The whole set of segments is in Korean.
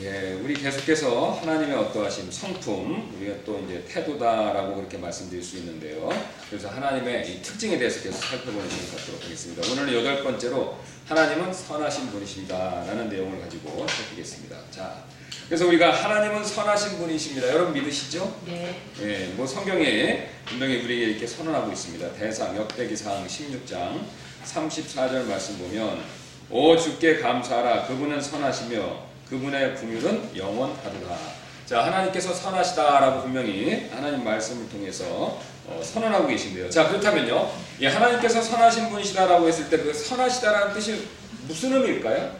예, 우리 계속해서 하나님의 어떠하심, 성품, 우리가 또 이제 태도다라고 그렇게 말씀드릴 수 있는데요. 그래서 하나님의 이 특징에 대해서 계속 살펴보는 시간 갖도록 하겠습니다. 오늘은 여덟 번째로 하나님은 선하신 분이십니다라는 내용을 가지고 살피겠습니다. 자, 그래서 우리가 하나님은 선하신 분이십니다. 여러분 믿으시죠? 네. 예, 뭐 성경에 분명히 우리에게 이렇게 선언하고 있습니다. 대상 역대기상 16장 34절 말씀 보면 오 주께 감사하라 그분은 선하시며 그분의 궁율은 영원하도다. 자 하나님께서 선하시다라고 분명히 하나님 말씀을 통해서 어, 선언하고 계신데요. 자 그렇다면요, 예, 하나님께서 선하신 분이시다라고 했을 때 그 선하시다라는 뜻이 무슨 의미일까요?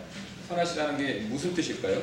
선하시다는 게 무슨 뜻일까요?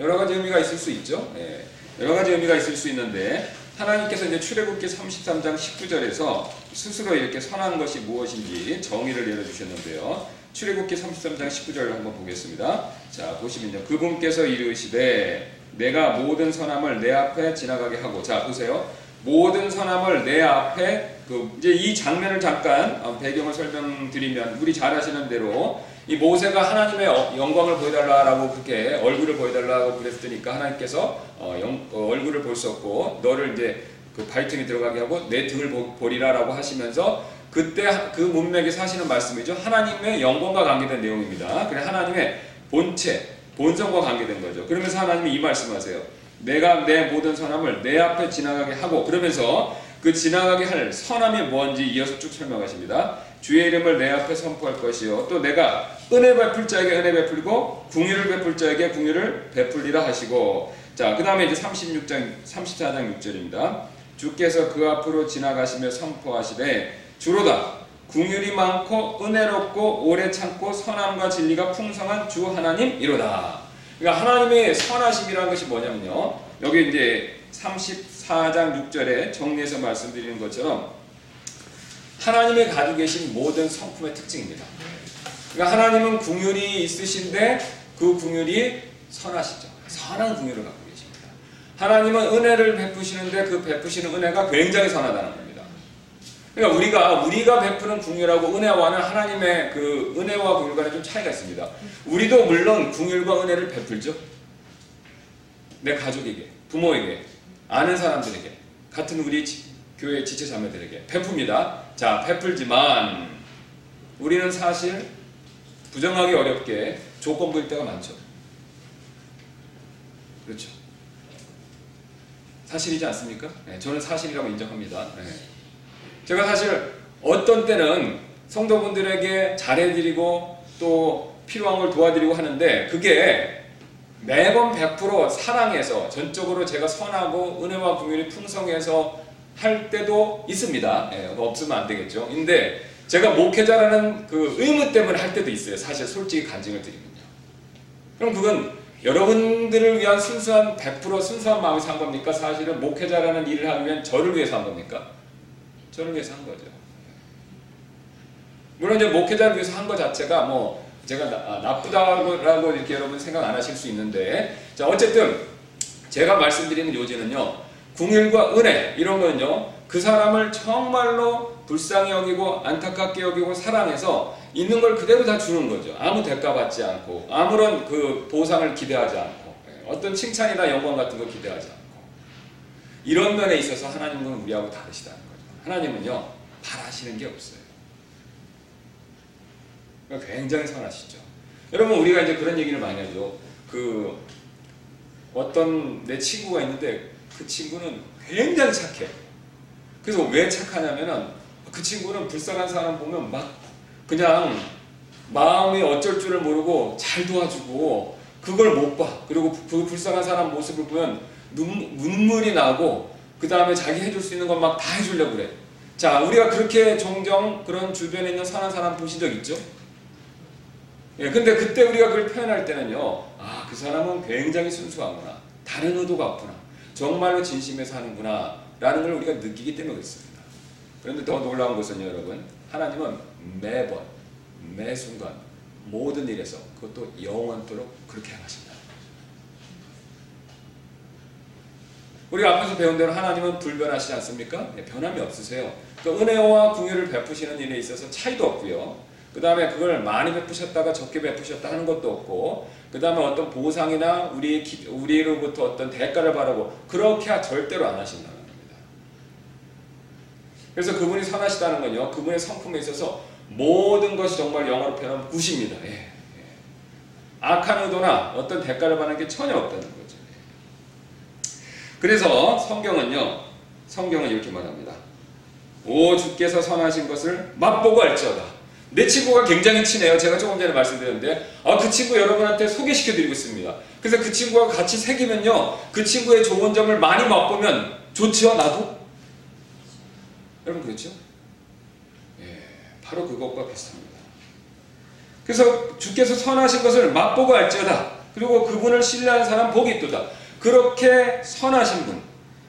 여러 가지 의미가 있을 수 있죠. 예, 여러 가지 의미가 있을 수 있는데 하나님께서 이제 출애굽기 33장 19절에서 스스로 이렇게 선한 것이 무엇인지 정의를 내려 주셨는데요. 출애굽기 33장 19절을 한번 보겠습니다. 자 보시면요. 그분께서 이르시되 내가 모든 선함을 내 앞에 지나가게 하고 자 보세요. 모든 선함을 내 앞에 그 이제 이 장면을 잠깐 어, 배경을 설명드리면 우리 잘 아시는 대로 이 모세가 하나님의 어, 영광을 보여달라라고 그렇게 얼굴을 보여달라고 그랬으니까 하나님께서 어, 영, 어, 얼굴을 볼 수 없고 너를 이제 그 바위틈에 들어가게 하고 내 등을 보, 보리라라고 하시면서 그때 그 문맥에 사시는 말씀이죠. 하나님의 영광과 관계된 내용입니다. 그래 하나님의 본체, 본성과 관계된 거죠. 그러면서 하나님이 이 말씀하세요. 내가 내 모든 선함을 내 앞에 지나가게 하고 그러면서 그 지나가게 할 선함이 뭔지 이어서 쭉 설명하십니다. 주의 이름을 내 앞에 선포할 것이요. 또 내가 은혜 베풀 자에게 은혜 베풀고 궁유를 베풀 자에게 궁유를 베풀리라 하시고 자, 그 다음에 이제 36장, 34장 6절입니다. 주께서 그 앞으로 지나가시며 선포하시되 주로다 궁율이 많고 은혜롭고 오래 참고 선함과 진리가 풍성한 주 하나님 이로다. 그러니까 하나님의 선하심이라는 것이 뭐냐면요. 여기 이제 34장 6절에 정리해서 말씀드리는 것처럼 하나님이 가지고 계신 모든 성품의 특징입니다. 그러니까 하나님은 궁율이 있으신데 그 궁율이 선하시죠. 선한 궁율을 갖고 계십니다. 하나님은 은혜를 베푸시는데 그 베푸시는 은혜가 굉장히 선하다는 겁니다. 그러니까 우리가 우리가 베푸는 궁율하고 은혜와는 하나님의 그 은혜와 궁율 간에 좀 차이가 있습니다. 우리도 물론 궁율과 은혜를 베풀죠. 내 가족에게, 부모에게, 아는 사람들에게, 같은 우리 지, 교회 지체 자매들에게 베풉니다. 자, 베풀지만 우리는 사실 부정하기 어렵게 조건부일 때가 많죠. 그렇죠. 사실이지 않습니까? 네, 저는 사실이라고 인정합니다. 네. 제가 사실 어떤 때는 성도분들에게 잘해드리고 또 필요한 걸 도와드리고 하는데 그게 매번 100% 사랑해서 전적으로 제가 선하고 은혜와 궁율이 풍성해서 할 때도 있습니다. 예, 없으면 안 되겠죠. 근데 제가 목회자라는 그 의무 때문에 할 때도 있어요. 사실 솔직히 간증을 드리면요. 그럼 그건 여러분들을 위한 순수한 100% 순수한 마음에서 한 겁니까? 사실은 목회자라는 일을 위한 저를 위해서 한 겁니까? 저를 위해서 한 거죠. 물론 이제 목회자를 위해서 한 것 자체가 뭐 제가 나, 나쁘다고 이렇게 여러분 생각 안 하실 수 있는데 자 어쨌든 제가 말씀드리는 요지는요 궁일과 은혜 이런 거는요 그 사람을 정말로 불쌍히 여기고 안타깝게 여기고 사랑해서 있는 걸 그대로 다 주는 거죠 아무 대가 받지 않고 아무런 그 보상을 기대하지 않고 어떤 칭찬이나 영광 같은 걸 기대하지 않고 이런 면에 있어서 하나님은 우리하고 다르시다는 거죠 하나님은요 바라시는 게 없어요 굉장히 선하시죠. 여러분 우리가 이제 그런 얘기를 많이 하죠. 그 어떤 내 친구가 있는데 그 친구는 굉장히 착해. 그래서 왜 착하냐면은 그 친구는 불쌍한 사람 보면 막 그냥 마음이 어쩔 줄을 모르고 잘 도와주고 그걸 못 봐. 그리고 그 불쌍한 사람 모습을 보면 눈, 눈물이 나고 그 다음에 자기 해줄 수 있는 건 막 다 해주려고 그래. 자, 우리가 그렇게 종종 그런 주변에 있는 선한 사람 보신 적 있죠? 예, 근데 그때 우리가 그걸 표현할 때는요, 아, 그 사람은 굉장히 순수하구나. 다른 의도가 없구나. 정말로 진심에서 하는구나. 라는 걸 우리가 느끼기 때문에 그렇습니다. 그런데 더 놀라운 것은 여러분, 하나님은 매번, 매 순간, 모든 일에서 그것도 영원토록 그렇게 행하신다. 우리가 앞에서 배운 대로 하나님은 불변하시지 않습니까? 네, 변함이 없으세요. 그 은혜와 궁유를 베푸시는 일에 있어서 차이도 없고요. 그 다음에 그걸 많이 베푸셨다가 적게 베푸셨다 하는 것도 없고 그 다음에 어떤 보상이나 우리 기, 우리로부터 어떤 대가를 바라고 그렇게 절대로 안 하신다는 겁니다. 그래서 그분이 선하시다는 건요. 그분의 성품에 있어서 모든 것이 정말 영어로 표현하면 굿입니다. 예, 예. 악한 의도나 어떤 대가를 받는 게 전혀 없다는 거죠. 그래서 성경은요. 성경은 이렇게 말합니다. 오 주께서 선하신 것을 맛보고 알지어다. 내 친구가 굉장히 친해요. 제가 조금 전에 말씀드렸는데, 아, 그 친구 여러분한테 소개시켜 드리고 있습니다. 그래서 그 친구와 같이 새기면요, 그 친구의 좋은 점을 많이 맛보면 좋죠, 나도? 여러분, 그렇죠? 예, 바로 그것과 비슷합니다. 그래서 주께서 선하신 것을 맛보고 알지어다. 그리고 그분을 신뢰하는 사람 복이 있도다. 그렇게 선하신 분,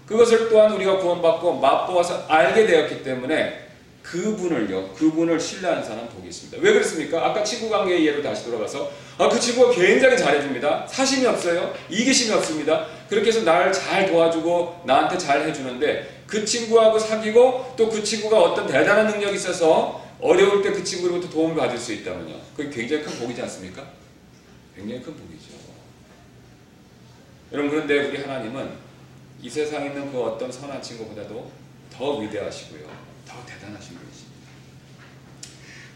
그것을 또한 우리가 구원받고 맛보아서 알게 되었기 때문에 그분을요, 그분을 신뢰하는 사람 복이 있습니다. 왜 그렇습니까? 아까 친구 관계의 예로 다시 돌아가서, 아, 그 친구가 굉장히 잘해줍니다. 사심이 없어요. 이기심이 없습니다. 그렇게 해서 나를 잘 도와주고 나한테 잘 해주는데 그 친구하고 사귀고 또 그 친구가 어떤 대단한 능력이 있어서 어려울 때 그 친구로부터 도움을 받을 수 있다면요. 그게 굉장히 큰 복이지 않습니까? 굉장히 큰 복이죠. 여러분, 그런데 우리 하나님은 이 세상에 있는 그 어떤 선한 친구보다도 더 위대하시고요. 더 대단하신 분이십니다.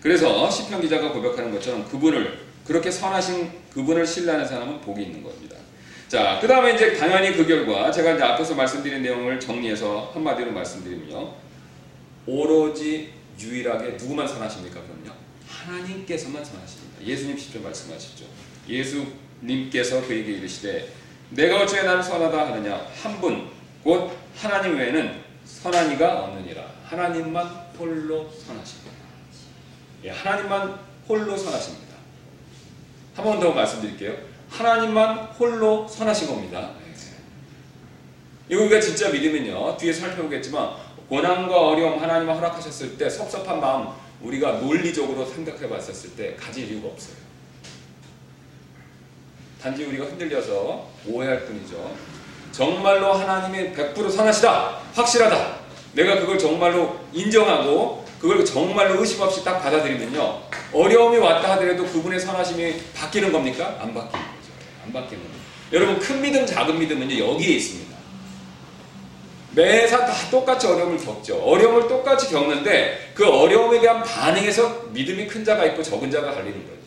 그래서 시편 기자가 고백하는 것처럼 그분을 그렇게 선하신 그분을 신뢰하는 사람은 복이 있는 겁니다. 자, 그 다음에 이제 당연히 그 결과 제가 이제 앞에서 말씀드린 내용을 정리해서 한마디로 말씀드리면요. 오로지 유일하게 누구만 선하십니까? 그럼요. 하나님께서만 선하십니다. 예수님 직접 말씀하시죠. 예수님께서 그에게 이르시되 내가 어찌 나를 선하다 하느냐 한 분 곧 하나님 외에는 선한 이가 없느니라. 하나님만 홀로 선하십니다. 예, 하나님만 홀로 선하십니다. 한 번 더 말씀드릴게요. 하나님만 홀로 선하신 겁니다. 예. 이거 우리가 진짜 믿으면요. 뒤에 살펴보겠지만 고난과 어려움 하나님이 허락하셨을 때 섭섭한 마음 우리가 논리적으로 생각해 봤었을 때 가질 이유가 없어요. 단지 우리가 흔들려서 오해할 뿐이죠. 정말로 하나님이 100% 선하시다. 확실하다. 내가 그걸 정말로 인정하고 그걸 정말로 의심 없이 딱 받아들이면요. 어려움이 왔다 하더라도 그분의 선하심이 바뀌는 겁니까? 안 바뀌는 거죠. 안 바뀌는 거죠. 여러분 큰 믿음 작은 믿음은요. 여기에 있습니다. 매사 다 똑같이 어려움을 겪죠. 어려움을 똑같이 겪는데 그 어려움에 대한 반응에서 믿음이 큰 자가 있고 적은 자가 갈리는 거죠.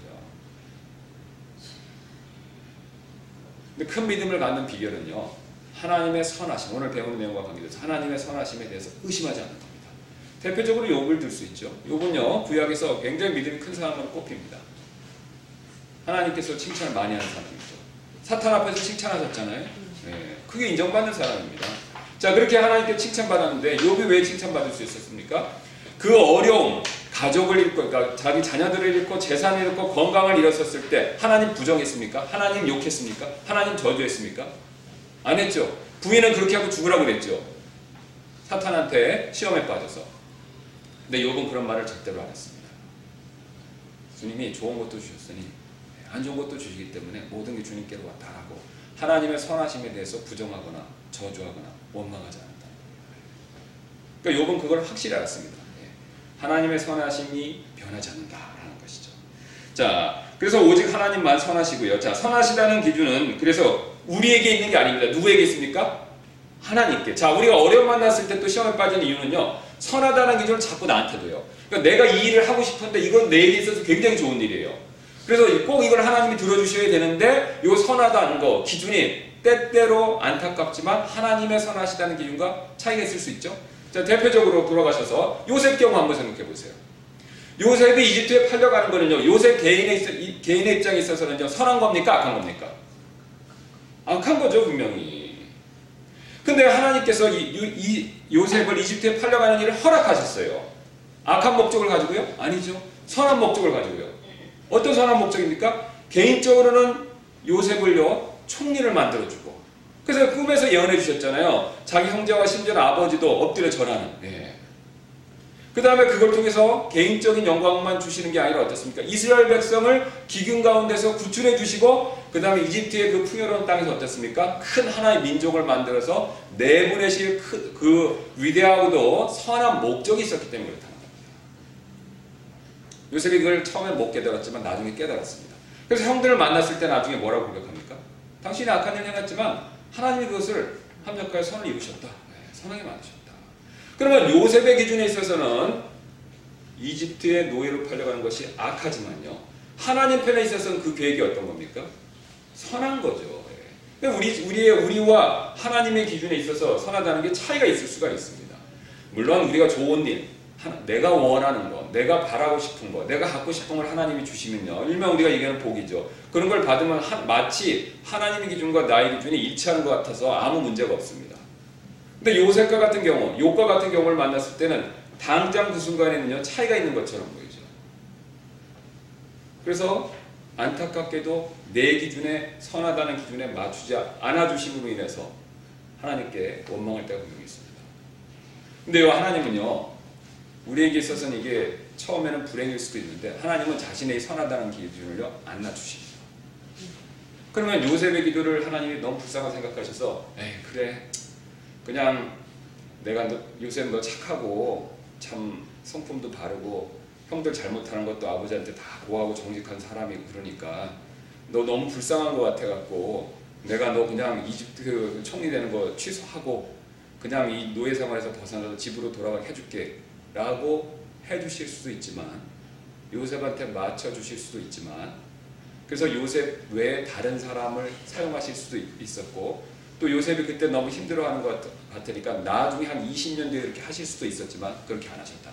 근데 큰 믿음을 갖는 비결은요. 하나님의 선하심, 오늘 배우는 내용과 관계돼서 하나님의 선하심에 대해서 의심하지 않는 겁니다. 대표적으로 욥을 들 수 있죠. 욥은요 구약에서 굉장히 믿음이 큰 사람으로 꼽힙니다. 하나님께서 칭찬을 많이 하는 사람이죠. 사탄 앞에서 칭찬하셨잖아요. 네, 크게 인정받는 사람입니다. 자 그렇게 하나님께 칭찬받았는데 욥이 왜 칭찬받을 수 있었습니까? 그 어려움, 가족을 잃고, 그러니까 자기 자녀들을 잃고 재산을 잃고 건강을 잃었을 때 하나님 부정했습니까? 하나님 욕했습니까? 하나님 저주했습니까? 안 했죠. 부인은 그렇게 하고 죽으라고 그랬죠. 사탄한테 시험에 빠져서. 근데 욥은 그런 말을 절대로 안 했습니다. 주님이 좋은 것도 주셨으니 안 좋은 것도 주시기 때문에 모든 게 주님께로 왔다라고 하나님의 선하심에 대해서 부정하거나 저주하거나 원망하지 않았다. 그러니까 욥은 그걸 확실히 알았습니다. 예. 하나님의 선하심이 변하지 않는다라는 것이죠. 자, 그래서 오직 하나님만 선하시고요. 자, 선하시다는 기준은 그래서 우리에게 있는 게 아닙니다. 누구에게 있습니까? 하나님께. 자, 우리가 어려움 만났을 때 또 시험에 빠지는 이유는요. 선하다는 기준을 자꾸 나한테 둬요. 그러니까 내가 이 일을 하고 싶은데 이건 내게 있어서 굉장히 좋은 일이에요. 그래서 꼭 이걸 하나님이 들어주셔야 되는데 이 선하다는 거 기준이 때때로 안타깝지만 하나님의 선하시다는 기준과 차이가 있을 수 있죠. 자, 대표적으로 돌아가셔서 요셉 경우 한번 생각해 보세요. 요셉이 이집트에 팔려가는 거는요. 요셉 개인의, 개인의 입장에 있어서는 선한 겁니까? 악한 겁니까? 악한 거죠, 분명히. 근데 하나님께서 이, 이 요셉을 이집트에 팔려가는 일을 허락하셨어요. 악한 목적을 가지고요? 아니죠. 선한 목적을 가지고요. 어떤 선한 목적입니까? 개인적으로는 요셉을요, 총리를 만들어주고. 그래서 꿈에서 예언해 주셨잖아요. 자기 형제와 심지어 아버지도 엎드려 절하는. 네. 그 다음에 그걸 통해서 개인적인 영광만 주시는 게 아니라 어떻습니까? 이스라엘 백성을 기근 가운데서 구출해 주시고 그 다음에 이집트의 그 풍요로운 땅에서 어떻습니까? 큰 하나의 민족을 만들어서 내보내실 그, 그 위대하고도 선한 목적이 있었기 때문에 그렇다는 겁니다. 요셉이 그걸 처음에 못 깨달았지만 나중에 깨달았습니다. 그래서 형들을 만났을 때 나중에 뭐라고 고백합니까? 당신이 악한 일을 행했지만 하나님이 그것을 합력하여 선을 이루셨다. 네, 선하게 만드셨다. 그러면 요셉의 기준에 있어서는 이집트의 노예로 팔려가는 것이 악하지만요. 하나님 편에 있어서는 그 계획이 어떤 겁니까? 선한 거죠. 예. 우리 우리의 우리와 하나님의 기준에 있어서 선하다는 게 차이가 있을 수가 있습니다. 물론 우리가 좋은 일, 내가 원하는 거, 내가 바라고 싶은 거, 내가 갖고 싶은 걸 하나님이 주시면요. 일명 우리가 얘기하는 복이죠. 그런 걸 받으면 하, 마치 하나님의 기준과 나의 기준이 일치하는 것 같아서 아무 문제가 없습니다. 근데 요셉과 같은 경우, 요과 같은 경우를 만났을 때는 당장 그 순간에는요 차이가 있는 것처럼 보이죠. 그래서 안타깝게도 내 기준에 선하다는 기준에 맞추지 않아 주심으로 인해서 하나님께 원망할 때가 분명히 있습니다. 근데요 하나님은요 우리에게 있어서는 이게 처음에는 불행일 수도 있는데 하나님은 자신의 선하다는 기준을요 안 낮추십니다. 그러면 요셉의 기도를 하나님이 너무 불쌍하게 생각하셔서 에이 그래 그냥 내가 너, 요셉 너 착하고 참 성품도 바르고 형들 잘못하는 것도 아버지한테 다 고하고 정직한 사람이고 그러니까 너 너무 불쌍한 것 같아 갖고 내가 너 그냥 이집트 총리 되는 거 취소하고 그냥 이 노예 생활에서 벗어나서 집으로 돌아가게 해줄게 라고 해주실 수도 있지만 요셉한테 맞춰주실 수도 있지만 그래서 요셉 외에 다른 사람을 사용하실 수도 있었고 또 요셉이 그때 너무 힘들어하는 것 같으니까 나중에 한 20년 뒤에 이렇게 하실 수도 있었지만 그렇게 안 하셨다.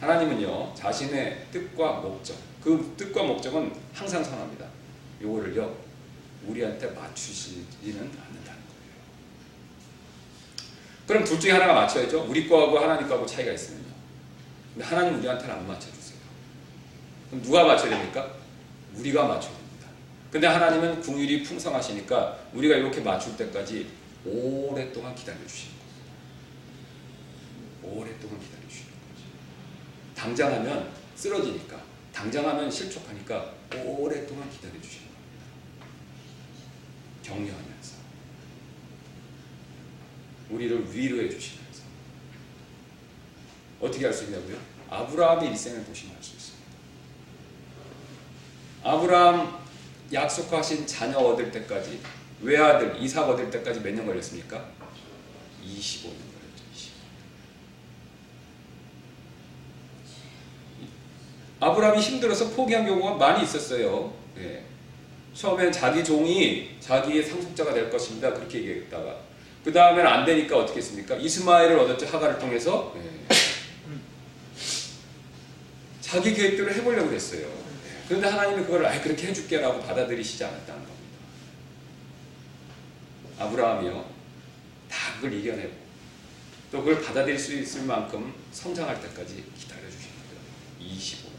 하나님은요 자신의 뜻과 목적 그 뜻과 목적은 항상 선합니다. 요거를요 우리한테 맞추시지는 거예요. 그럼 둘 중에 하나가 맞춰야죠. 우리 거하고 하나님 거하고 차이가 있으면요. 근데 하나님 우리한테는 안 맞춰주세요. 그럼 누가 맞춰야 됩니까? 우리가 맞춰야 됩니다. 근데 하나님은 궁율이 풍성하시니까 우리가 이렇게 맞출 때까지 오랫동안 기다려 주시는 거예요. 오랫동안 기다려 주시는 거죠. 당장 하면 쓰러지니까, 당장 하면 실족하니까 오랫동안 기다려 주시는 겁니다. 격려하면서 우리를 위로해 주시면서 어떻게 할 수 있냐고요? 아브라함의 일생을 보시면 알 수 있습니다. 아브라함 약속하신 자녀 얻을 때까지 외아들 이삭 얻을 때까지 몇 년 걸렸습니까? 25년 걸렸죠. 25년. 아브라함이 힘들어서 포기한 경우가 많이 있었어요. 예. 처음엔 자기 종이 자기의 상속자가 될 것입니다. 그렇게 얘기했다가 그 다음에는 안 되니까 어떻게 했습니까? 이스마엘을 얻었죠. 하가를 통해서 예. 자기 계획대로 해보려고 했어요. 그런데 하나님이 그걸 아 그렇게 해줄게라고 받아들이시지 않았다는 겁니다. 아브라함이요 다 그걸 이겨내고 또 그걸 받아들일 수 있을 만큼 성장할 때까지 기다려주신 거예요. 25년.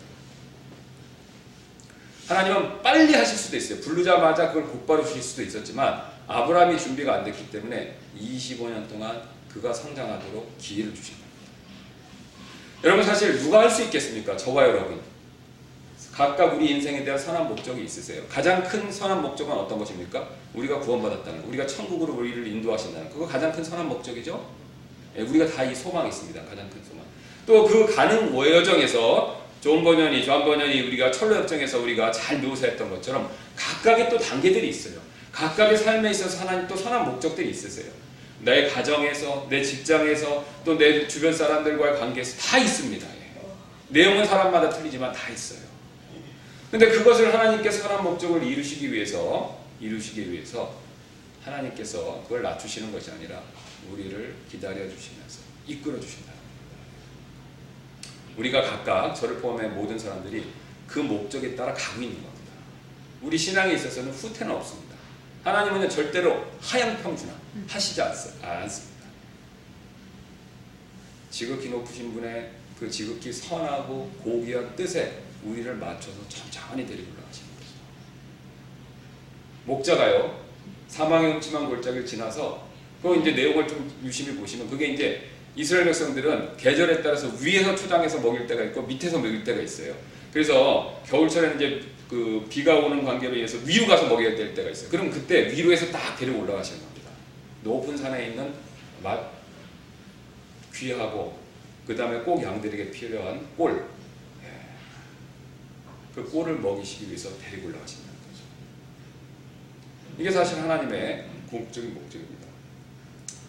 하나님은 빨리 하실 수도 있어요. 부르자마자 그걸 곧바로 주실 수도 있었지만 아브라함이 준비가 안 됐기 때문에 25년 동안 그가 성장하도록 기회를 주신 겁니다. 여러분 사실 누가 할 수 있겠습니까? 저와 여러분. 각각 우리 인생에 대한 선한 목적이 있으세요. 가장 큰 선한 목적은 어떤 것입니까? 우리가 구원받았다는 거. 우리가 천국으로 우리를 인도하신다는 거. 그거 가장 큰 선한 목적이죠. 예, 우리가 다 이 소망이 있습니다. 가장 큰 소망. 또 그 가는 여정에서 존 번연이, 존 번연이 우리가 천로역정에서 우리가 잘 묘사했던 것처럼 각각의 또 단계들이 있어요. 각각의 삶에 있어서 하나님 또 선한 목적들이 있으세요. 내 가정에서, 내 직장에서, 또 내 주변 사람들과의 관계에서 다 있습니다. 예. 내용은 사람마다 틀리지만 다 있어요. 근데 그것을 하나님께서 선한 목적을 이루시기 위해서, 이루시기 위해서 하나님께서 그걸 낮추시는 것이 아니라 우리를 기다려 주시면서 이끌어 주신다. 우리가 각각 저를 포함해 모든 사람들이 그 목적에 따라 가고 있는 겁니다. 우리 신앙에 있어서는 후퇴는 없습니다. 하나님은 절대로 하향 평준화 하시지 않습니다. 지극히 높으신 분의 그 지극히 선하고 고귀한 뜻에 우리를 맞춰서 천천히 데리고 올라가시는 거죠. 목자가요 사망의 흠침한 골짜기를 지나서 그 이제 내용을 좀 유심히 보시면 그게 이제 이스라엘 백성들은 계절에 따라서 위에서 초장해서 먹일 때가 있고 밑에서 먹일 때가 있어요. 그래서 겨울철에는 이제 그 비가 오는 관계로 인해서 위로 가서 먹여야 될 때가 있어요. 그럼 그때 위로에서 딱 데리고 올라가시는 겁니다. 높은 산에 있는 맛 귀하고 그 다음에 꼭 양들에게 필요한 꼴. 예. 그 꼴을 먹이시기 위해서 데리고 올라가신다는 거죠. 이게 사실 하나님의 궁극적인 목적입니다.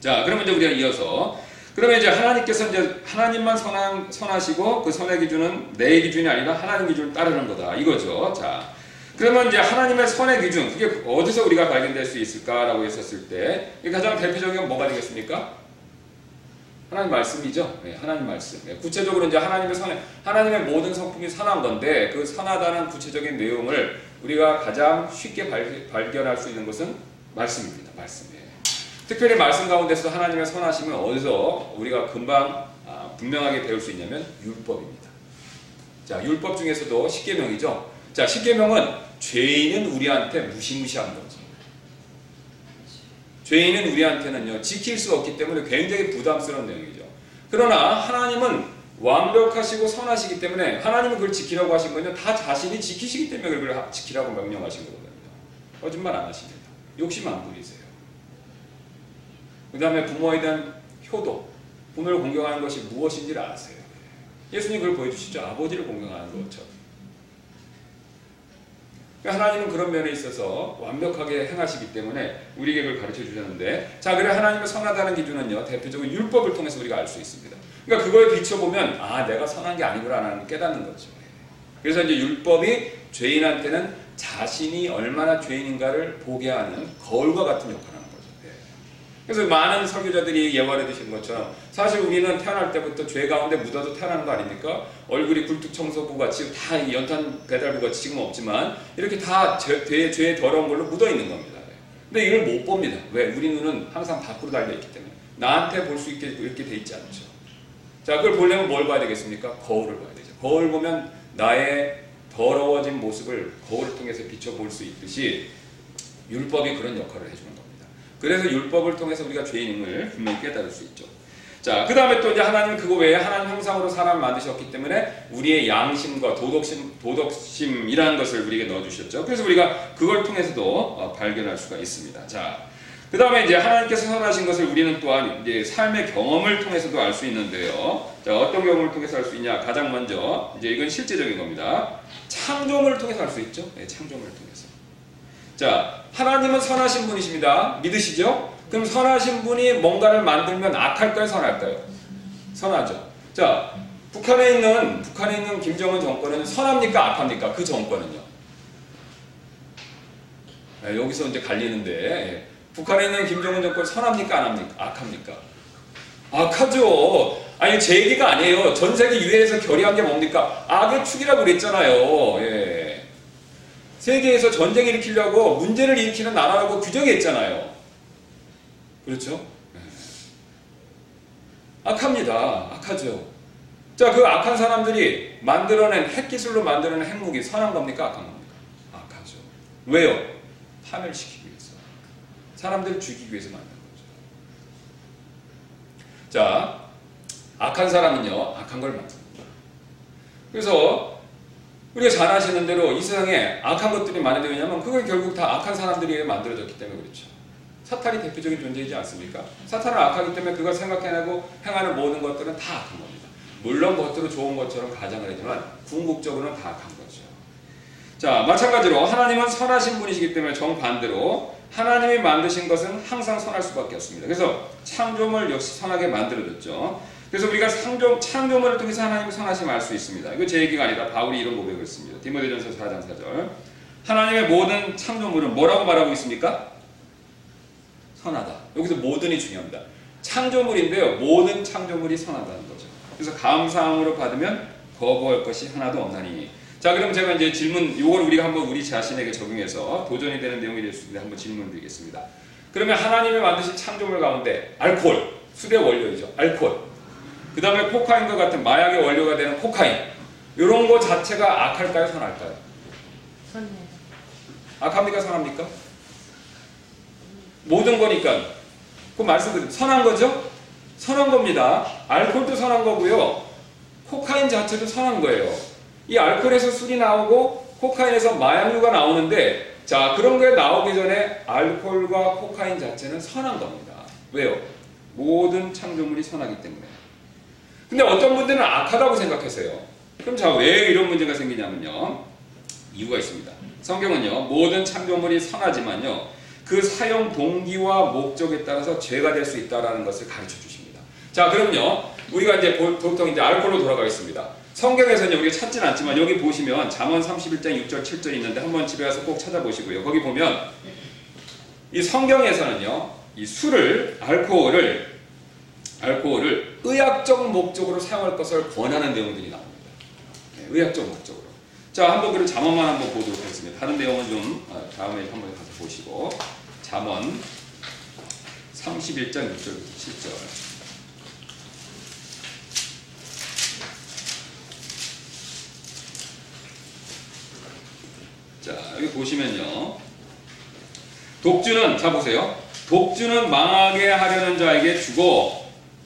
자, 그러면 이제 우리가 이어서 그러면 이제 하나님께서 이제 하나님만 선한, 선하시고 그 선의 기준은 내 기준이 아니라 하나님 기준을 따르는 거다. 이거죠. 자, 그러면 이제 하나님의 선의 기준, 그게 어디서 우리가 발견될 수 있을까라고 했었을 때, 가장 대표적인 건 뭐가 되겠습니까? 하나님 말씀이죠. 네, 하나님 말씀. 네, 구체적으로 이제 하나님의 선의, 하나님의 모든 성품이 선한 건데, 그 선하다는 구체적인 내용을 우리가 가장 쉽게 발, 발견할 수 있는 것은 말씀입니다. 말씀. 네. 특별히 말씀 가운데서 하나님의 선하심은 어디서 우리가 금방 아, 분명하게 배울 수 있냐면 율법입니다. 자, 율법 중에서도 십계명이죠. 자, 십계명은 죄인은 우리한테 무시무시한 거죠. 죄인은 우리한테는요 지킬 수 없기 때문에 굉장히 부담스러운 내용이죠. 그러나 하나님은 완벽하시고 선하시기 때문에 하나님은 그걸 지키라고 하신 거는 다 자신이 지키시기 때문에 그걸 지키라고 명령하신 거거든요. 거짓말 안 하십니다. 욕심 안 부리세요. 그 다음에 부모에 대한 효도, 부모를 공경하는 것이 무엇인지를 아세요. 예수님 그걸 보여주시죠. 아버지를 공경하는 것처럼. 그러니까 하나님은 그런 면에 있어서 완벽하게 행하시기 때문에 우리에게 그걸 가르쳐 주셨는데 자 그래 하나님의 선하다는 기준은요 대표적으로 율법을 통해서 우리가 알 수 있습니다. 그러니까 그거에 비춰보면 아 내가 선한 게 아니구나라는 깨닫는 거죠. 그래서 이제 율법이 죄인한테는 자신이 얼마나 죄인인가를 보게 하는 거울과 같은 역할을. 그래서 많은 설교자들이 예화를 드신 것처럼 사실 우리는 태어날 때부터 죄 가운데 묻어도 태어나는 거 아닙니까? 얼굴이 굴뚝청소부 같이 다 연탄 배달부 같이 지금 없지만 이렇게 다 죄, 죄의 더러운 걸로 묻어 있는 겁니다. 예. 근데 이걸 못 봅니다. 왜? 우리 눈은 항상 밖으로 달려 있기 때문에 나한테 볼 수 있게 이렇게 돼 있지 않죠. 자, 그걸 보려면 뭘 봐야 되겠습니까? 거울을 봐야 되죠. 거울 보면 나의 더러워진 모습을 거울을 통해서 비춰볼 수 있듯이 율법이 그런 역할을 해주는. 그래서 율법을 통해서 우리가 죄인임을 분명히 깨달을 수 있죠. 자, 그 다음에 또 이제 하나님 그거 외에 하나님 형상으로 사람을 만드셨기 때문에 우리의 양심과 도덕심, 도덕심이라는 것을 우리에게 넣어주셨죠. 그래서 우리가 그걸 통해서도 어, 발견할 수가 있습니다. 자, 그 다음에 이제 하나님께서 선하신 것을 우리는 또한 이제 삶의 경험을 통해서도 알 수 있는데요. 자, 어떤 경험을 통해서 알 수 있냐? 가장 먼저 이제 이건 실제적인 겁니다. 창조물을 통해서 알 수 있죠. 네, 창조물을 통해서. 자, 하나님은 선하신 분이십니다. 믿으시죠? 그럼 선하신 분이 뭔가를 만들면 악할까요, 선할까요? 선하죠. 자, 북한에 있는 북한에 있는 김정은 정권은 선합니까, 악합니까? 그 정권은요. 네, 여기서 이제 갈리는데 예. 북한에 있는 김정은 정권 선합니까, 안 합니까, 악합니까? 악하죠. 아니 제 얘기가 아니에요. 전 세계 유해에서 결의한 게 뭡니까? 악의 축이라고 그랬잖아요. 예. 세계에서 전쟁 일으키려고 문제를 일으키는 나라라고 규정했잖아요. 그렇죠? 예. 악합니다. 악하죠. 자, 그 악한 사람들이 만들어낸 핵기술로 만들어낸 핵무기 선한 겁니까? 악한 겁니까? 악하죠. 왜요? 파멸시키기 위해서. 사람들을 죽이기 위해서 만든 거죠. 자, 악한 사람은요, 악한 걸 만듭니다. 그래서 우리가 잘 아시는 대로 이 세상에 악한 것들이 많은데 왜냐면 그건 결국 다 악한 사람들이 만들어졌기 때문에 그렇죠. 사탄이 대표적인 존재이지 않습니까? 사탄은 악하기 때문에 그걸 생각해내고 행하는 모든 것들은 다 악한 겁니다. 물론 겉으로 좋은 것처럼 가장을 하지만 궁극적으로는 다 악한 거죠. 자, 마찬가지로 하나님은 선하신 분이시기 때문에 정반대로 하나님이 만드신 것은 항상 선할 수밖에 없습니다. 그래서 창조물 역시 선하게 만들어졌죠. 그래서 우리가 창조, 창조물을 통해서 하나님의 선하심 알 수 있습니다. 이거 제 얘기가 아니라 바울이 이런 고백을 했습니다. 디모데전서 4장 4절. 하나님의 모든 창조물은 뭐라고 말하고 있습니까? 선하다. 여기서 모든이 중요합니다. 창조물인데요. 모든 창조물이 선하다는 거죠. 그래서 감사함으로 받으면 거부할 것이 하나도 없나니. 자, 그럼 제가 이제 질문, 이걸 우리가 한번 우리 자신에게 적용해서 도전이 되는 내용이 될 수 있는데 한번 질문 드리겠습니다. 그러면 하나님이 만드신 창조물 가운데 알코올, 술의 원료이죠. 알코올. 그 다음에 코카인과 같은 마약의 원료가 되는 코카인. 이런 거 자체가 악할까요? 선할까요? 선해요. 악합니까? 선합니까? 모든 거니까. 그 말씀드린 선한 거죠? 선한 겁니다. 알코올도 선한 거고요. 코카인 자체도 선한 거예요. 이 알코올에서 술이 나오고 코카인에서 마약류가 나오는데 자 그런 게 나오기 전에 알코올과 코카인 자체는 선한 겁니다. 왜요? 모든 창조물이 선하기 때문에. 근데 어떤 분들은 악하다고 생각하세요. 그럼 자, 왜 이런 문제가 생기냐면요. 이유가 있습니다. 성경은요, 모든 창조물이 선하지만요, 그 사용 동기와 목적에 따라서 죄가 될 수 있다라는 것을 가르쳐 주십니다. 자, 그럼요, 우리가 이제 보통 이제 알콜로 돌아가겠습니다. 성경에서는 우리가 찾진 않지만 여기 보시면 잠언 31장 6절 7절 있는데 한번 집에 가서 꼭 찾아보시고요. 거기 보면 이 성경에서는요, 이 술을 알코올을 알코올을 의학적 목적으로 사용할 것을 권하는 내용들이 나옵니다. 네, 의학적 목적으로. 자, 한번 그럼 잠언만 한번 보도록 하겠습니다. 다른 내용은 좀 어, 다음에 한번 가서 보시고 잠언 31장 6절부터 7절. 자, 여기 보시면요. 독주는 자 보세요. 독주는 망하게 하려는 자에게 주고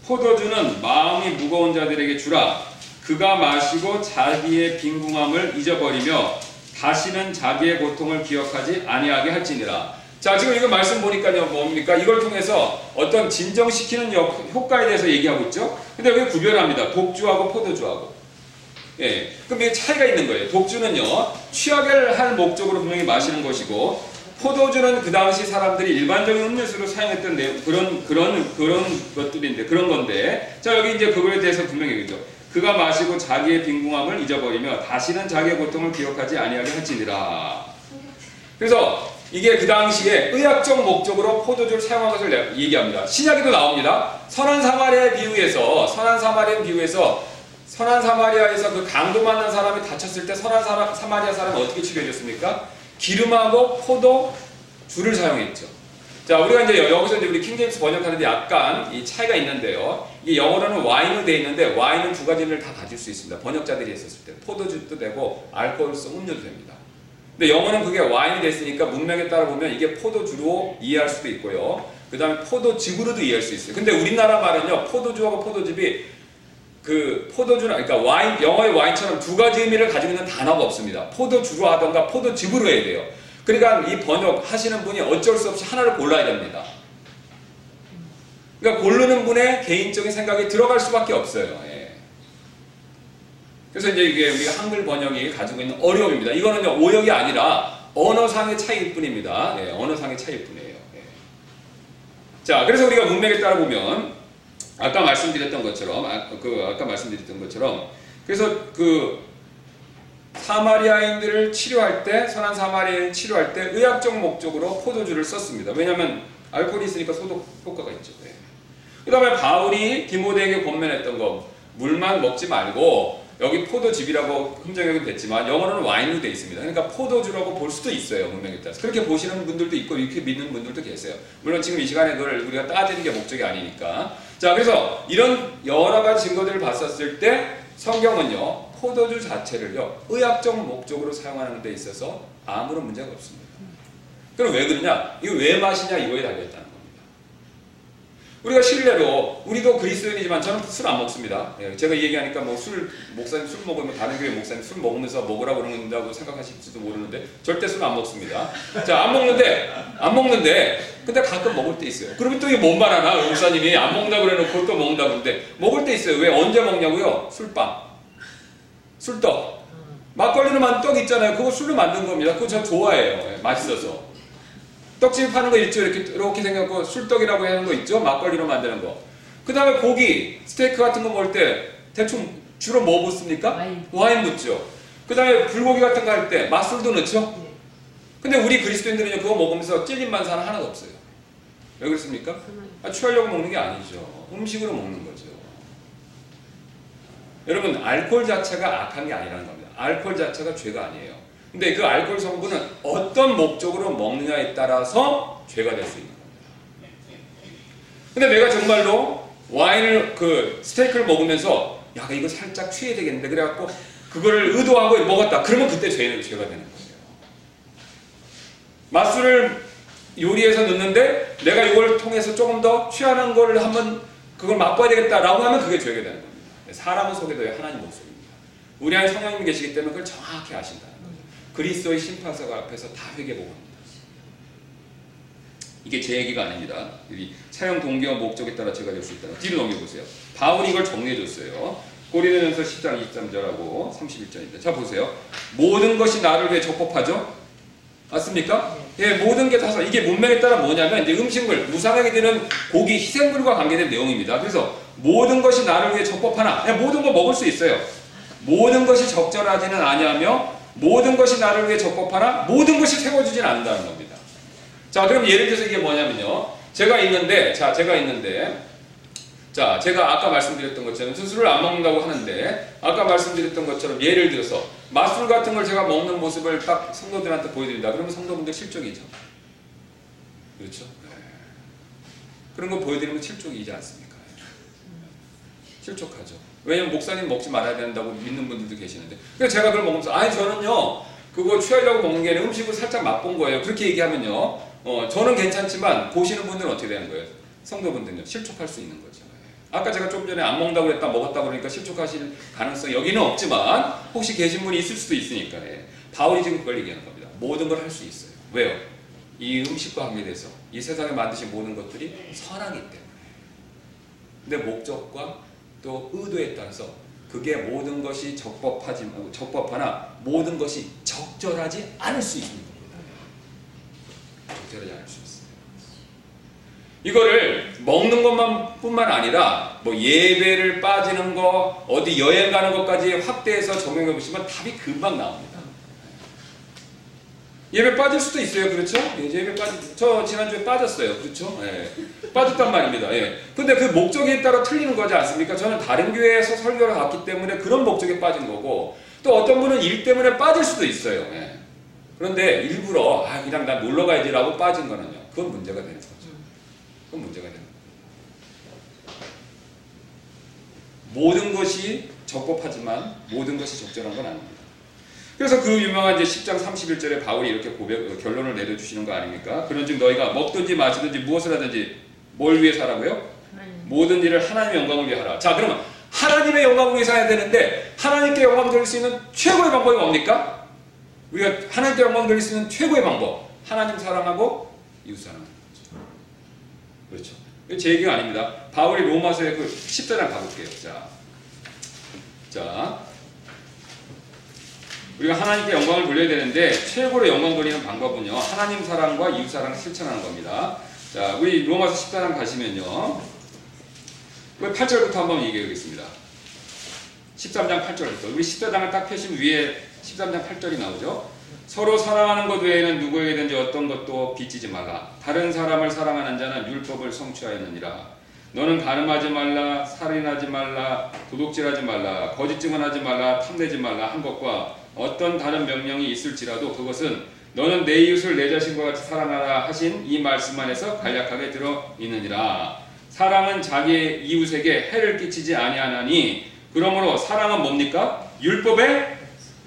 포도주는 마음이 무거운 자들에게 주라. 그가 마시고 자기의 빈궁함을 잊어버리며 다시는 자기의 고통을 기억하지 아니하게 할지니라. 자, 지금 이거 말씀 보니까요, 뭡니까? 이걸 통해서 어떤 진정시키는 효과에 대해서 얘기하고 있죠? 근데 왜 구별합니다? 독주하고 포도주하고. 예. 그럼 이게 차이가 있는 거예요. 독주는요, 취하게 할 목적으로 분명히 마시는 것이고, 포도주는 그 당시 사람들이 일반적인 음료수로 사용했던 내 그런, 그런, 그런 것들인데, 그런 건데, 자, 여기 이제 그거에 대해서 분명히 얘기죠. 그가 마시고 자기의 빈궁함을 잊어버리며 다시는 자기의 고통을 기억하지 아니하게 할지니라. 그래서 이게 그 당시에 의학적 목적으로 포도주를 사용한 것을 얘기합니다. 신약에도 나옵니다. 선한 사마리아의 비유에서 선한 사마리아 비유에서 선한 사마리아에서 그 강도 만난 사람이 다쳤을 때 선한 사마리아 사람은 어떻게 치료해줬습니까? 기름하고 포도 주를 사용했죠. 자, 우리가 이제 여기서 이제 우리 킹제임스 번역하는데 약간 이 차이가 있는데요. 이 영어로는 와인으로 되어 있는데 와인은 두 가지를 다 가질 수 있습니다. 번역자들이 했었을 때 포도주도 되고 알코올성 음료도 됩니다. 근데 영어는 그게 와인이 됐으니까 문맥에 따라 보면 이게 포도주로 이해할 수도 있고요. 그 다음에 포도즙으로도 이해할 수 있어요. 근데 우리나라 말은요, 포도주하고 포도즙이 그 포도주나 그러니까 와인 영어의 와인처럼 두 가지 의미를 가지고 있는 단어가 없습니다. 포도주로 하던가 포도즙으로 해야 돼요. 그러니까 이 번역 하시는 분이 어쩔 수 없이 하나를 골라야 됩니다. 그러니까 고르는 분의 개인적인 생각이 들어갈 수밖에 없어요. 예. 그래서 이제 이게 우리가 한글 번역이 가지고 있는 어려움입니다. 이거는 오역이 아니라 언어상의 차이일 뿐입니다. 예, 언어상의 차이일 뿐이에요. 예. 자, 그래서 우리가 문맥에 따라 보면 아까 말씀드렸던 것처럼 아, 그 아까 말씀드렸던 것처럼 그래서 그 사마리아인들을 치료할 때 선한 사마리아인 치료할 때 의학적 목적으로 포도주를 썼습니다. 왜냐하면 알코올이 있으니까 소독 효과가 있죠. 네. 그다음에 바울이 디모데에게 권면했던 거 물만 먹지 말고 여기 포도즙이라고 흔적이 됐지만 영어로는 와인으로 되어 있습니다. 그러니까 포도주라고 볼 수도 있어요. 문맥에 따라서. 그렇게 보시는 분들도 있고 이렇게 믿는 분들도 계세요. 물론 지금 이 시간에 그걸 우리가 따지는 게 목적이 아니니까. 자, 그래서 이런 여러 가지 증거들을 봤었을 때 성경은요. 포도주 자체를요. 의학적 목적으로 사용하는 데 있어서 아무런 문제가 없습니다. 그럼 왜 그러냐? 이거 왜 마시냐 이거에 달려있다는 우리가 신뢰로 우리도 그리스도인이지만 저는 술 안 먹습니다. 예, 제가 얘기하니까 뭐 술 목사님 술 먹으면 다른 교회 목사님 술 먹으면서 먹으라고 그러는다고 생각하실지도 모르는데 절대 술 안 먹습니다. 자 안 먹는데 안 먹는데 근데 가끔 먹을 때 있어요. 그러면 또 이게 뭔 말 하나 목사님이 안 먹는다 그래놓고 또 먹는다 그러는데 먹을 때 있어요. 왜 언제 먹냐고요? 술빵, 술떡, 막걸리로 만든 떡 있잖아요. 그거 술로 만든 겁니다. 그거 저 좋아해요. 예, 맛있어서. 떡집 파는 거 있죠. 이렇게 이렇게 생겼고 술떡이라고 하는 거 있죠. 막걸리로 만드는 거. 그 다음에 고기, 스테이크 같은 거 먹을 때 대충 주로 뭐 붓습니까? 와인. 와인 붓죠. 그 다음에 불고기 같은 거 할 때 맛술도 넣죠. 네. 근데 우리 그리스도인들은 그거 먹으면서 찔린 반사는 하나도 없어요. 왜 그렇습니까? 아, 취하려고 먹는 게 아니죠. 음식으로 먹는 거죠. 여러분 알코올 자체가 악한 게 아니라는 겁니다. 알코올 자체가 죄가 아니에요. 근데 그 알코올 성분은 어떤 목적으로 먹느냐에 따라서 죄가 될 수 있는 겁니다. 근데 내가 정말로 와인을 그 스테이크를 먹으면서 야 이거 살짝 취해야 되겠는데 그래갖고 그거를 의도하고 먹었다. 그러면 그때 죄는 죄가 되는 거예요. 맛술을 요리해서 넣는데 내가 이걸 통해서 조금 더 취하는 걸 한번 그걸 맛봐야 되겠다라고 하면 그게 죄가 되는 겁니다. 사람은 속에도 하나님 목소리입니다. 우리 안에 성령님 계시기 때문에 그걸 정확히 아신다. 그리스도의 심판석 앞에서 다 회개보고 합니다. 이게 제 얘기가 아닙니다. 이 사용 동기와 목적에 따라 제가 될 수 있다. 뒤로 넘겨보세요. 바울이 이걸 정리해줬어요. 고린도전서 10장 23절하고 31절입니다. 자 보세요. 모든 것이 나를 위해 적법하죠? 맞습니까? 예, 모든 게 다 이게 문맥에 따라 뭐냐면 이제 음식물, 무상하게 되는 고기, 희생물과 관계된 내용입니다. 그래서 모든 것이 나를 위해 적법하나 예, 모든 거 먹을 수 있어요. 모든 것이 적절하지는 아니하며 모든 것이 나를 위해 적법하나 모든 것이 채워주진 않는다는 겁니다. 자, 그럼 예를 들어서 이게 뭐냐면요. 제가 있는데, 자, 제가 있는데, 자, 제가 아까 말씀드렸던 것처럼 수술을 안 먹는다고 하는데, 아까 말씀드렸던 것처럼 예를 들어서 맛술 같은 걸 제가 먹는 모습을 딱 성도들한테 보여드린다. 그러면 성도분들 실족이죠. 그렇죠? 네. 그런 거 보여드리면 실족이지 않습니까? 실족하죠. 왜냐면 목사님 먹지 말아야 된다고 믿는 분들도 계시는데. 그래서 제가 그걸 먹으면서, 아니, 저는요, 그거 취하려고 먹는 게 아니라 음식을 살짝 맛본 거예요. 그렇게 얘기하면요, 어, 저는 괜찮지만 보시는 분들은 어떻게 되는 거예요? 성도분들은요, 실족할 수 있는 거죠. 아까 제가 좀 전에 안 먹는다고 그랬다 먹었다 그러니까 실족하실 가능성이 여기는 없지만 혹시 계신 분이 있을 수도 있으니까 예. 바울이 지금 그걸 얘기하는 겁니다. 모든 걸 할 수 있어요. 왜요? 이 음식과 관계돼서 이 세상에 만드신 모든 것들이 선하기 때문에. 근데 목적과 또 의도에 따라서 그게 모든 것이 적법하지 적법하나 모든 것이 적절하지 않을 수 있는 겁니다. 적절하지 않을 수 있어요. 이거를 먹는 것만 뿐만 아니라 뭐 예배를 빠지는 거 어디 여행 가는 것까지 확대해서 적용해 보시면 답이 금방 나옵니다. 예배 빠질 수도 있어요, 그렇죠? 예, 예배 빠지. 저 지난주에 빠졌어요, 그렇죠? 예. 빠졌단 말입니다. 예. 근데 그 목적에 따라 틀리는 거지 않습니까? 저는 다른 교회에서 설교를 갔기 때문에 그런 목적에 빠진 거고 또 어떤 분은 일 때문에 빠질 수도 있어요. 예. 그런데 일부러 아 그냥 나 놀러 가야지라고 빠진 거는요, 그건 문제가 되는 거죠. 그건 문제가 되는 거예요. 모든 것이 적법하지만 모든 것이 적절한 건 아닙니다. 그래서 그 유명한 이제 10장 31절에 바울이 이렇게 고백, 어, 결론을 내려주시는 거 아닙니까? 그런즉 너희가 먹든지 마시든지 무엇을 하든지 뭘 위해 살라고요? 모든 일을 하나님의 영광을 위해 하라. 자, 그러면 하나님의 영광을 위해서 해야 되는데 하나님께 영광 돌릴 수 있는 최고의 방법이 뭡니까? 우리가 하나님께 영광 돌릴 수 있는 최고의 방법. 하나님 사랑하고 이웃 사랑하는 거죠. 그렇죠. 제 얘기가 아닙니다. 바울이 로마서의 그 10절을 가볼게요. 자, 자, 우리가 하나님께 영광을 돌려야 되는데 최고로 영광 돌리는 방법은요. 하나님 사랑과 이웃 사랑을 실천하는 겁니다. 자, 우리 로마서 14장 가시면요. 8절부터 한번 얘기하겠습니다. 13장 8절부터. 우리 14장을 딱 펴시면 위에 13장 8절이 나오죠. 서로 사랑하는 것 외에는 누구에게든지 어떤 것도 빚지지 말라. 다른 사람을 사랑하는 자는 율법을 성취하였느니라. 너는 가늠하지 말라, 살인하지 말라, 도둑질하지 말라, 거짓 증언하지 말라, 탐내지 말라 한 것과 어떤 다른 명령이 있을지라도 그것은 너는 내 이웃을 내 자신과 같이 사랑하라 하신 이 말씀 안에서 간략하게 들어 있느니라. 사랑은 자기의 이웃에게 해를 끼치지 아니하나니 그러므로 사랑은 뭡니까? 율법의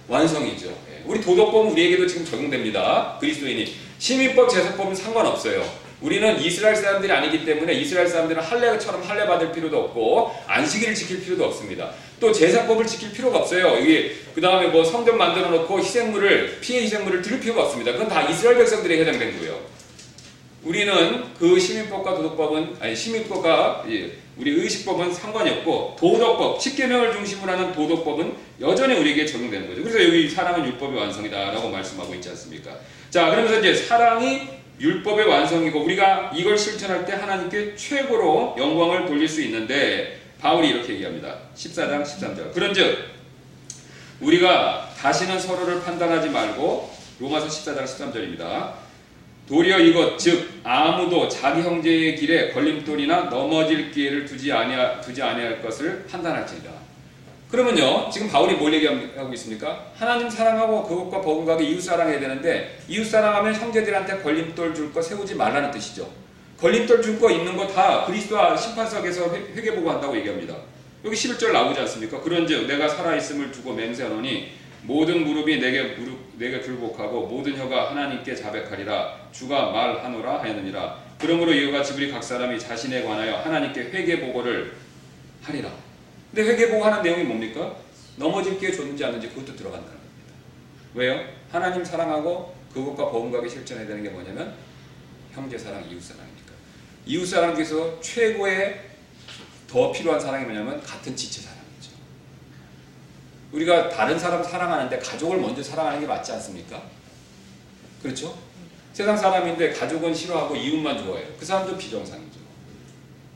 완성이죠. 예. 우리 도덕법은 우리에게도 지금 적용됩니다. 그리스도인이 시민법, 제사법은 상관없어요. 우리는 이스라엘 사람들이 아니기 때문에 이스라엘 사람들은 할례처럼 할례 받을 필요도 없고 안식일을 지킬 필요도 없습니다. 또 제사법을 지킬 필요가 없어요. 이게 그 다음에 뭐 성전 만들어 놓고 희생물을 피해 희생물을 드릴 필요가 없습니다. 그건 다 이스라엘 백성들에 해당된 거예요. 우리는 그 시민법과 도덕법은 아니 시민법과 예, 우리 의식법은 상관이 없고 도덕법, 십계명을 중심으로 하는 도덕법은 여전히 우리에게 적용되는 거죠. 그래서 여기 사랑은 율법의 완성이다라고 말씀하고 있지 않습니까? 자, 그러면서 이제 사랑이 율법의 완성이고 우리가 이걸 실천할 때 하나님께 최고로 영광을 돌릴 수 있는데 바울이 이렇게 얘기합니다. 14장 13절. 그런즉 우리가 다시는 서로를 판단하지 말고 로마서 14장 13절입니다. 도리어 이것 즉 아무도 자기 형제의 길에 걸림돌이나 넘어질 기회를 두지 아니할 것을 판단할지니라. 그러면요, 지금 바울이 뭘 얘기하고 있습니까? 하나님 사랑하고 그것과 버금가게 이웃 사랑해야 되는데 이웃 사랑하면 형제들한테 걸림돌 줄 거 세우지 말라는 뜻이죠. 걸림돌 줄 거 있는 거 다 그리스도와 심판석에서 회개 보고 한다고 얘기합니다. 여기 11절 나오지 않습니까? 그런즉 내가 살아 있음을 두고 맹세하노니 모든 무릎이 내게 무릎 내게 굴복하고 모든 혀가 하나님께 자백하리라 주가 말하노라 하였느니라. 그러므로 이와 같이 우리 각 사람이 자신에 관하여 하나님께 회개 보고를 하리라. 근데 회개 보고 하는 내용이 뭡니까? 넘어질 기회 줬는지 않는지 그것도 들어간다는 겁니다. 왜요? 하나님 사랑하고 그것과 버금가게 실천해야 되는 게 뭐냐면 형제 사랑, 이웃 사랑입니까? 이웃 사랑 중에서 최고의 더 필요한 사랑이 뭐냐면 같은 지체 사랑이죠. 우리가 다른 사람 사랑하는데 가족을 먼저 사랑하는 게 맞지 않습니까? 그렇죠? 세상 사람인데 가족은 싫어하고 이웃만 좋아해요. 그 사람도 비정상이죠.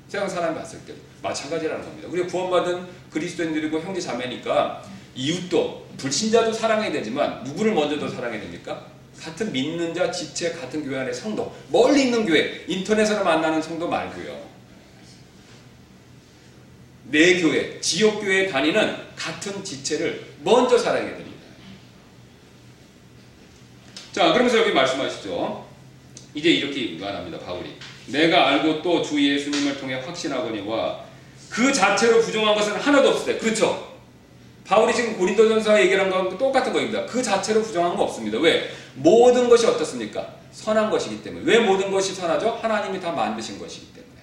세상 사람이 봤을 때 마찬가지라는 겁니다. 우리가 구원받은 그리스도인들이고 형제 자매니까 이웃도 불신자도 사랑해야 되지만 누구를 먼저 더 사랑해야 됩니까? 같은 믿는 자 지체 같은 교회 안의 성도 멀리 있는 교회 인터넷으로 만나는 성도 말고요. 내 교회 지역 교회에 다니는 같은 지체를 먼저 사랑해야 됩니다. 자 그러면서 여기 말씀하시죠. 이제 이렇게 말합니다 바울이 내가 알고 또 주 예수님을 통해 확신하거니와 그 자체로 부정한 것은 하나도 없을 때 그렇죠. 바울이 지금 고린도전서 얘기한 거랑 똑같은 거입니다. 그 자체로 부정한 거 없습니다. 왜? 모든 것이 어떻습니까? 선한 것이기 때문에. 왜 모든 것이 선하죠? 하나님이 다 만드신 것이기 때문에.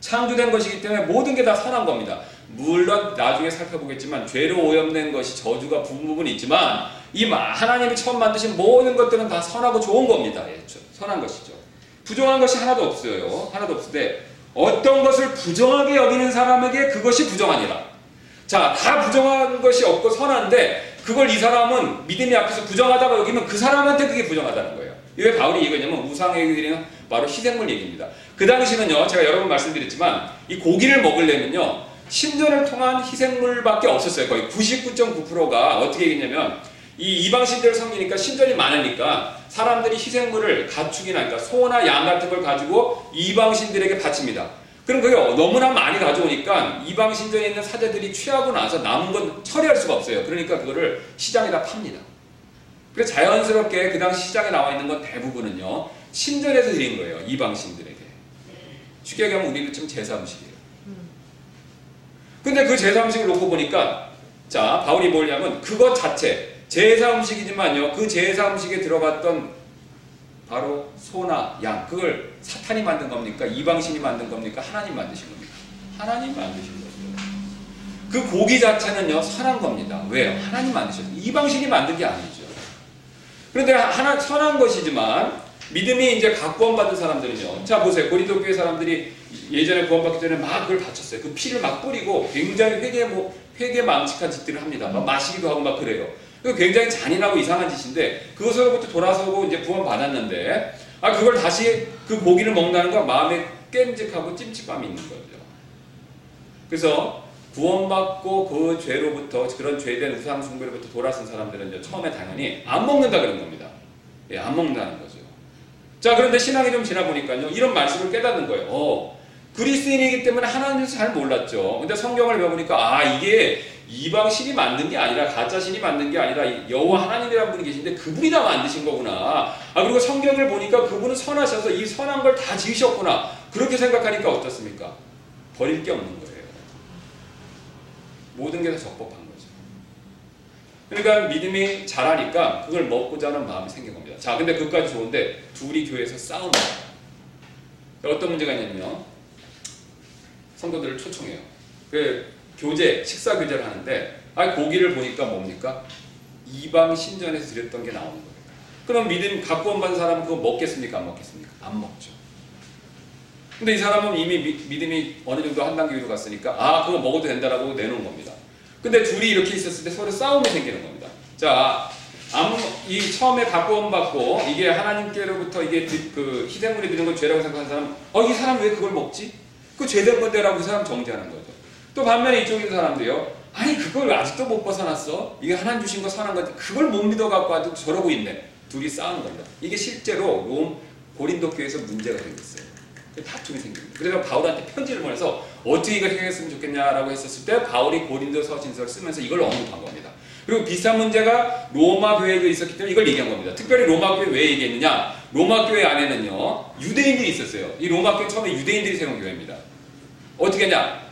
창조된 것이기 때문에 모든 게 다 선한 겁니다. 물론 나중에 살펴보겠지만 죄로 오염된 것이 저주가 부분은 있지만 이 하나님이 처음 만드신 모든 것들은 다 선하고 좋은 겁니다. 예, 선한 것이죠. 부정한 것이 하나도 없어요. 하나도 없는데 어떤 것을 부정하게 여기는 사람에게 그것이 부정하니라. 자, 다 부정한 것이 없고 선한데 그걸 이 사람은 믿음이 앞에서 부정하다가 여기면 그 사람한테 그게 부정하다는 거예요. 왜 바울이 이거냐면 우상의 얘기는 바로 희생물 얘기입니다. 그 당시는요, 제가 여러 번 말씀드렸지만 이 고기를 먹으려면요, 신전을 통한 희생물밖에 없었어요. 거의 99.9%가 어떻게 얘기냐면 이 이방신들 섬기니까 신전이 많으니까 사람들이 희생물을 가축이나 그러니까 소나 양 같은 걸 가지고 이방신들에게 바칩니다. 그럼 그게 너무나 많이 가져오니까 이방신전에 있는 사제들이 취하고 나서 남은 건 처리할 수가 없어요. 그러니까 그거를 시장에다 팝니다. 그래서 자연스럽게 그 당시 시장에 나와 있는 건 대부분은요 신전에서 드린 거예요 이방신들에게. 쉽게 얘기하면 우리는 좀 제사 음식이에요. 근데 그 제사 음식을 놓고 보니까 자 바울이 뭐냐면 그것 자체 제사 음식이지만요. 그 제사 음식에 들어갔던 바로 소나 양 그걸 사탄이 만든 겁니까? 이방신이 만든 겁니까? 하나님 만드신 겁니까? 하나님 만드신 거죠. 그 고기 자체는요 선한 겁니다. 왜요? 하나님 만드셨어요. 이방신이 만든 게 아니죠. 그런데 하나 선한 것이지만 믿음이 이제 각 구원 받은 사람들은요. 자 보세요. 고린도 교회 사람들이 예전에 구원받기 전에 막 그걸 바쳤어요. 그 피를 막 뿌리고 굉장히 회개 뭐 회개 망측한 짓들을 합니다. 막 마시기도 하고 막 그래요. 그 굉장히 잔인하고 이상한 짓인데 그것으로부터 돌아서고 이제 구원 받았는데 아 그걸 다시 그 고기를 먹는다는 건 마음에 깸직하고 찜찜함이 있는 거죠. 그래서 구원받고 그 죄로부터 그런 죄된 우상 숭배로부터 돌아선 사람들은 처음에 당연히 안 먹는다 그런 겁니다. 예, 안 먹는다는 거죠. 자 그런데 신앙이 좀 지나 보니까요 이런 말씀을 깨닫는 거예요. 어, 그리스인이기 때문에 하나님을 잘 몰랐죠. 근데 성경을 배우니까 아 이게 이방 신이 만든 게 아니라 가짜 신이 만든 게 아니라 여호와 하나님이라는 분이 계신데 그분이 다 만드신 거구나. 아 그리고 성경을 보니까 그분은 선하셔서 이 선한 걸 다 지으셨구나. 그렇게 생각하니까 어떻습니까? 버릴 게 없는 거예요. 모든 게 다 적법한 거죠. 그러니까 믿음이 자라니까 그걸 먹고자 하는 마음이 생긴 겁니다. 자, 근데 그까지 좋은데 둘이 교회에서 싸웁니다. 어떤 문제가 있냐면 성도들을 초청해요. 그 교제, 식사 교제를 하는데 아 고기를 보니까 뭡니까? 이방 신전에서 드렸던 게 나오는 거예요. 그럼 믿음 갖고 온 받은 사람은 그거 먹겠습니까? 안 먹겠습니까? 안 먹죠. 근데 이 사람은 이미 미, 믿음이 어느 정도 한 단계 위로 갔으니까 아 그거 먹어도 된다라고 내놓은 겁니다. 근데 둘이 이렇게 있었을 때 서로 싸움이 생기는 겁니다. 자, 아무 이 처음에 갖고 온 받고 이게 하나님께로부터 이게 그 희생물이 드는 건 죄라고 생각하는 사람, 어 이 사람 왜 그걸 먹지? 그 죄된 건데라고 그 사람 정죄하는 거죠. 또 반면에 이쪽 있는 사람들이요. 아니 그걸 아직도 못 벗어났어. 이게 하나님 주신 거 선한 건데 그걸 못 믿어 갖고 아직 저러고 있네. 둘이 싸우는 겁니다. 이게 실제로 롬 고린도 교회에서 문제가 있어요. 다툼이 생깁니다. 그래서 바울한테 편지를 보내서 어떻게 이걸 해결했으면 좋겠냐라고 했었을 때 바울이 고린도서 진서를 쓰면서 이걸 언급한 겁니다. 그리고 비슷한 문제가 로마 교회에도 있었기 때문에 이걸 얘기한 겁니다. 특별히 로마 교회 왜 얘기했느냐? 로마 교회 안에는요 유대인들이 있었어요. 이 로마 교회 처음에 유대인들이 세운 교회입니다. 어떻게 했냐?